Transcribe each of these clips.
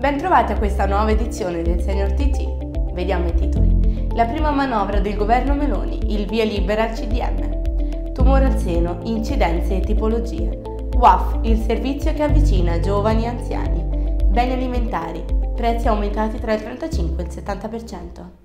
Bentrovati a questa nuova edizione del Senior TG. Vediamo i titoli. La prima manovra del governo Meloni, il via libera al CDM. Tumore al seno, incidenze e tipologie. WAF, il servizio che avvicina giovani e anziani. Beni alimentari, prezzi aumentati tra il 35 e il 70%.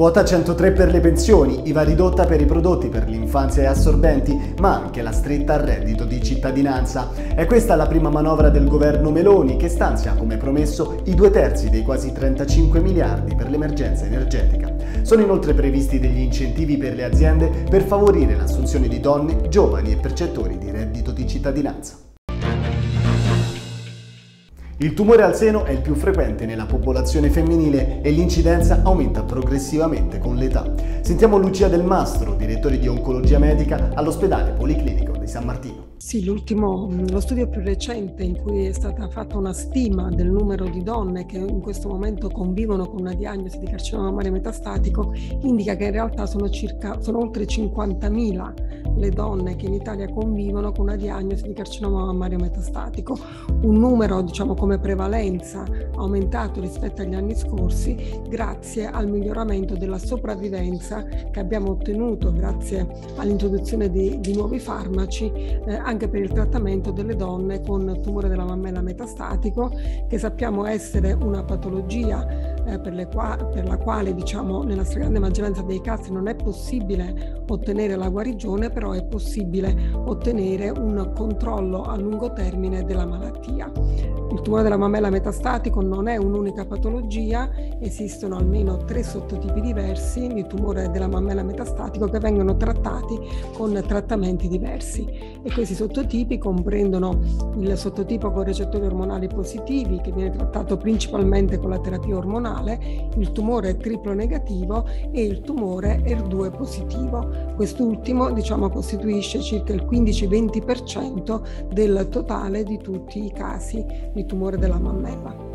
Quota 103 per le pensioni, IVA ridotta per i prodotti per l'infanzia e assorbenti, ma anche la stretta al reddito di cittadinanza. È questa la prima manovra del governo Meloni che stanzia, come promesso, i due terzi dei quasi 35 miliardi per l'emergenza energetica. Sono inoltre previsti degli incentivi per le aziende per favorire l'assunzione di donne, giovani e percettori di reddito di cittadinanza. Il tumore al seno è il più frequente nella popolazione femminile e l'incidenza aumenta progressivamente con l'età. Sentiamo Lucia Del Mastro, direttore di oncologia medica all'ospedale Policlinico di San Martino. Sì, l'ultimo, lo studio più recente in cui è stata fatta una stima del numero di donne che in questo momento convivono con una diagnosi di carcinoma mammario metastatico indica che in realtà sono, circa, sono oltre 50.000 le donne che in Italia convivono con una diagnosi di carcinoma mammario metastatico, un numero diciamo come prevalenza aumentato rispetto agli anni scorsi grazie al miglioramento della sopravvivenza che abbiamo ottenuto grazie all'introduzione di, di nuovi farmaci eh, anche per il trattamento delle donne con tumore della mammella metastatico, che sappiamo essere una patologia eh, per, qua- per, la quale diciamo, nella stragrande maggioranza dei casi non è possibile ottenere la guarigione, però è possibile ottenere un controllo a lungo termine della malattia. Il tumore della mammella metastatico non è un'unica patologia, esistono almeno tre sottotipi diversi di tumore della mammella metastatico che vengono trattati con trattamenti diversi e questi sottotipi comprendono il sottotipo con recettori ormonali positivi che viene trattato principalmente con la terapia ormonale, il tumore triplo negativo e il tumore ER2 positivo. Quest'ultimo diciamo, costituisce circa il 15-20% del totale di tutti i casi di tumore della mammella.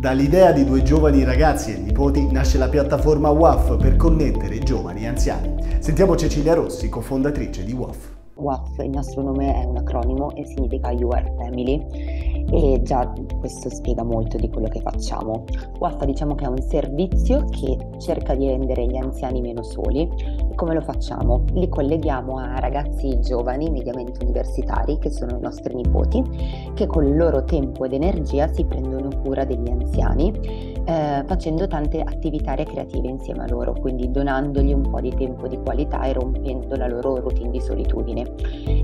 Dall'idea di due giovani ragazzi e nipoti nasce la piattaforma WAF per connettere giovani e anziani. Sentiamo Cecilia Rossi, cofondatrice di WAF. WAF, il nostro nome è un acronimo e significa You Are Family e già questo spiega molto di quello che facciamo. WAF diciamo che è un servizio che cerca di rendere gli anziani meno soli come lo facciamo? Li colleghiamo a ragazzi giovani, mediamente universitari, che sono i nostri nipoti, che con il loro tempo ed energia si prendono cura degli anziani eh, facendo tante attività ricreative insieme a loro, quindi donandogli un po' di tempo di qualità e rompendo la loro routine di solitudine.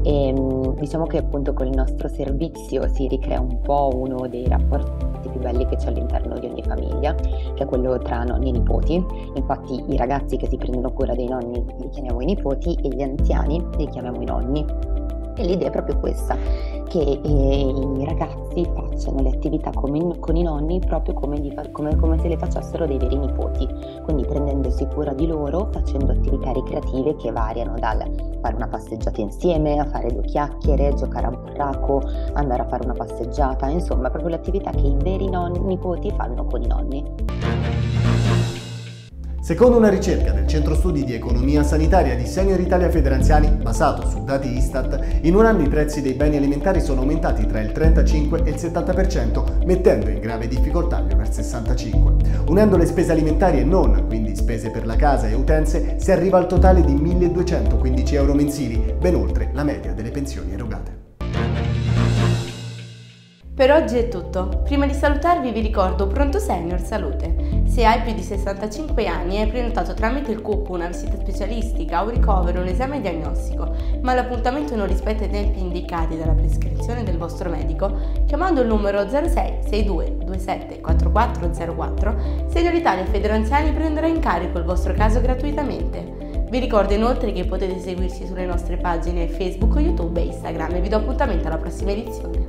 E, ehm, diciamo che appunto con il nostro servizio si ricrea un po' uno dei rapporti più belli che c'è all'interno di ogni famiglia, che è quello tra nonni e nipoti. Infatti i ragazzi che si prendono cura dei nonni li chiamiamo i nipoti e gli anziani li chiamiamo i nonni. E l'idea è proprio questa, che eh, i ragazzi facciano le attività in, con i nonni proprio come, di, come, come, se le facessero dei veri nipoti, quindi prendendosi cura di loro, facendo attività ricreative che variano dal fare una passeggiata insieme, a fare due chiacchiere, giocare a burraco, andare a fare una passeggiata, insomma proprio le attività che i veri nonni, nipoti fanno con i nonni. Secondo una ricerca del Centro Studi di Economia Sanitaria di Senior Italia Federanziani, basato su dati Istat, in un anno i prezzi dei beni alimentari sono aumentati tra il 35 e il 70%, mettendo in grave difficoltà gli over 65. Unendo le spese alimentari e non, quindi spese per la casa e utenze, si arriva al totale di 1215 euro mensili, ben oltre la media delle pensioni erogate. Per oggi è tutto. Prima di salutarvi vi ricordo Pronto Senior Salute. Se hai più di 65 anni e hai prenotato tramite il CUP una visita specialistica, un ricovero, un esame diagnostico, ma l'appuntamento non rispetta i tempi indicati dalla prescrizione del vostro medico, chiamando il numero 06 62 27 4404, Senior Italia Federanziani prenderà in carico il vostro caso gratuitamente. Vi ricordo inoltre che potete seguirci sulle nostre pagine Facebook, YouTube e Instagram e vi do appuntamento alla prossima edizione.